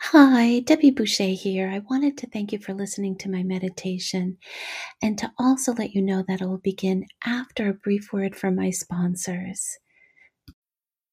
Hi, Debbie Boucher here. I wanted to thank you for listening to my meditation and to also let you know that it will begin after a brief word from my sponsors.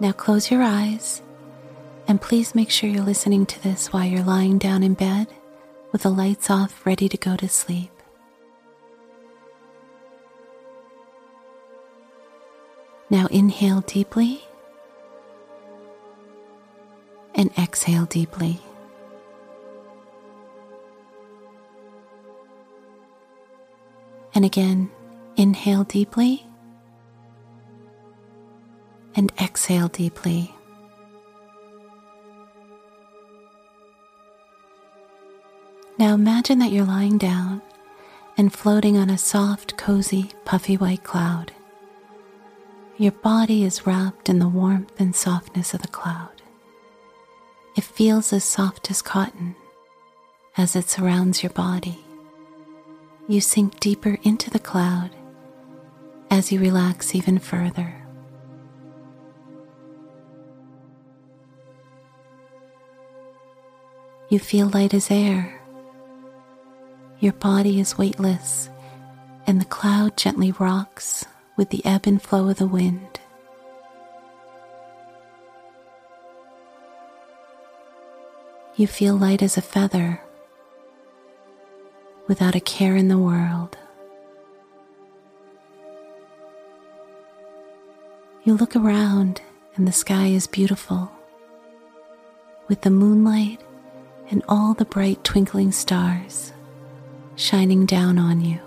Now close your eyes and please make sure you're listening to this while you're lying down in bed with the lights off, ready to go to sleep. Now inhale deeply and exhale deeply. And again, inhale deeply and exhale deeply. Now imagine that you're lying down and floating on a soft, cozy, puffy white cloud. Your body is wrapped in the warmth and softness of the cloud. It feels as soft as cotton as it surrounds your body. You sink deeper into the cloud as you relax even further. You feel light as air. Your body is weightless, and the cloud gently rocks with the ebb and flow of the wind. You feel light as a feather without a care in the world. You look around, and the sky is beautiful with the moonlight and all the bright twinkling stars shining down on you.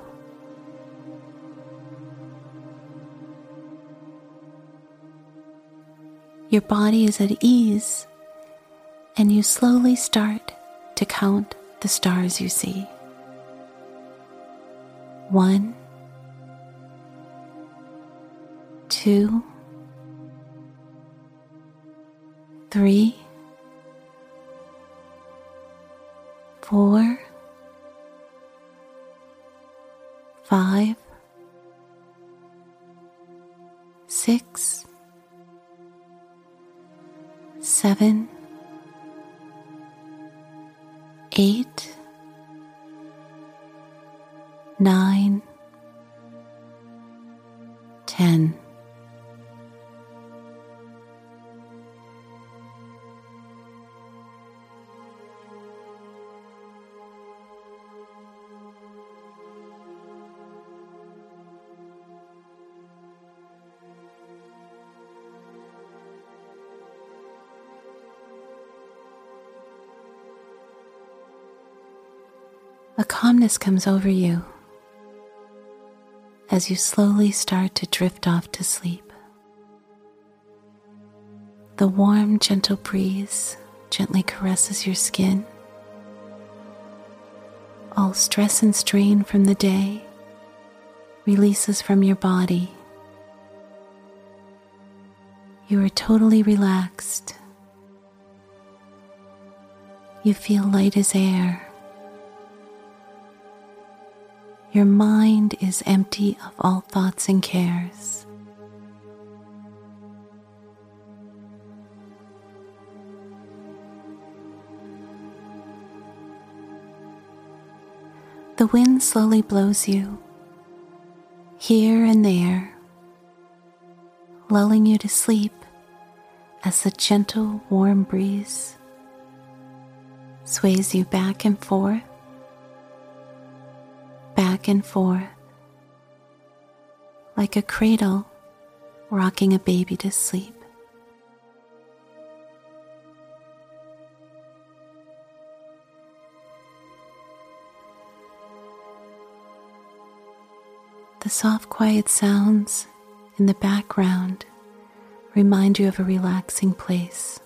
Your body is at ease, and you slowly start to count the stars you see. One, two, three, four, five, six, seven, calmness comes over you as you slowly start to drift off to sleep. The warm, gentle breeze gently caresses your skin. All stress and strain from the day releases from your body. You are totally relaxed. You feel light as air your mind is empty of all thoughts and cares. The wind slowly blows you here and there, lulling you to sleep as the gentle, warm breeze sways you back and forth back and forth, like a cradle rocking a baby to sleep. The soft, quiet sounds in the background remind you of a relaxing place,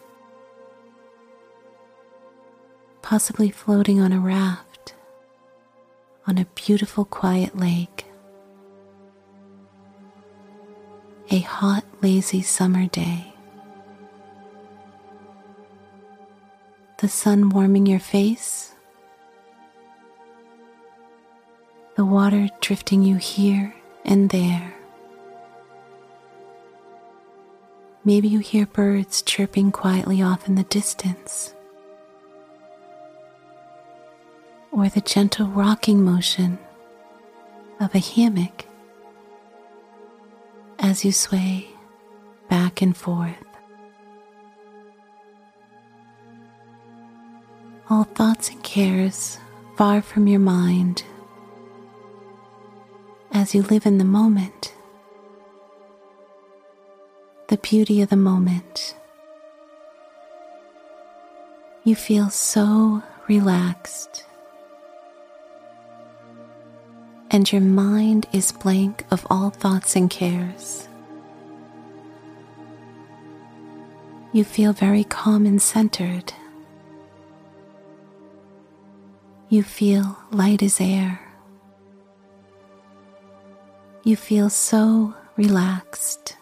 possibly floating on a raft on a beautiful, quiet lake. A hot, lazy summer day. The sun warming your face the water drifting you here and there. Maybe you hear birds chirping quietly off in the distance, or the gentle rocking motion of a hammock as you sway back and forth. All thoughts and cares far from your mind as you live in the moment, the beauty of the moment. You feel so relaxed, and your mind is blank of all thoughts and cares. You feel very calm and centered. You feel light as air you feel so relaxed.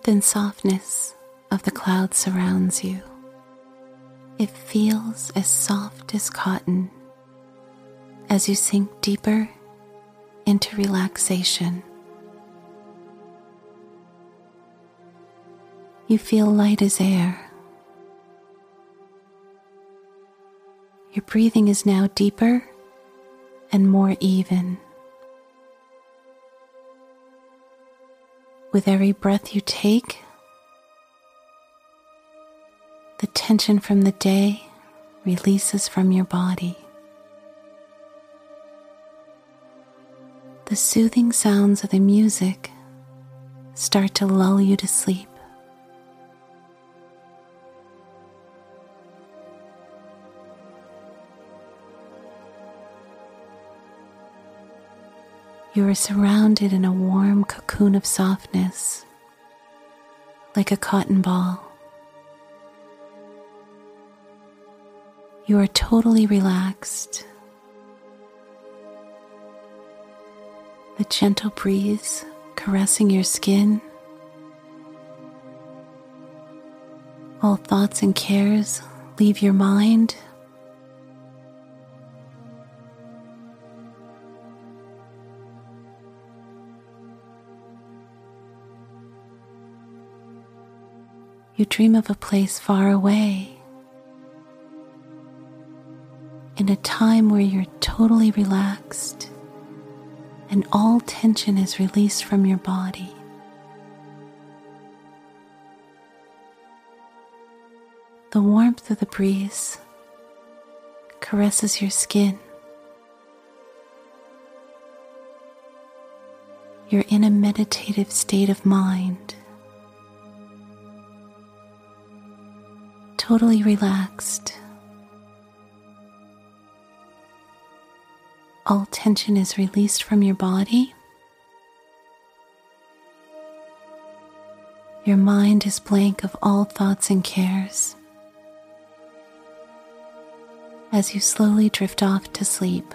Warmth and softness of the cloud surrounds you. It feels as soft as cotton as you sink deeper into relaxation. You feel light as air. Your breathing is now deeper and more even. With every breath you take, the tension from the day releases from your body. The soothing sounds of the music start to lull you to sleep. You are surrounded in a warm cocoon of softness, like a cotton ball. You are totally relaxed. The gentle breeze caressing your skin. All thoughts and cares leave your mind You dream of a place far away in a time where you're totally relaxed and all tension is released from your body. The warmth of the breeze caresses your skin. You're in a meditative state of mind. Totally relaxed. All tension is released from your body. Your mind is blank of all thoughts and cares as you slowly drift off to sleep.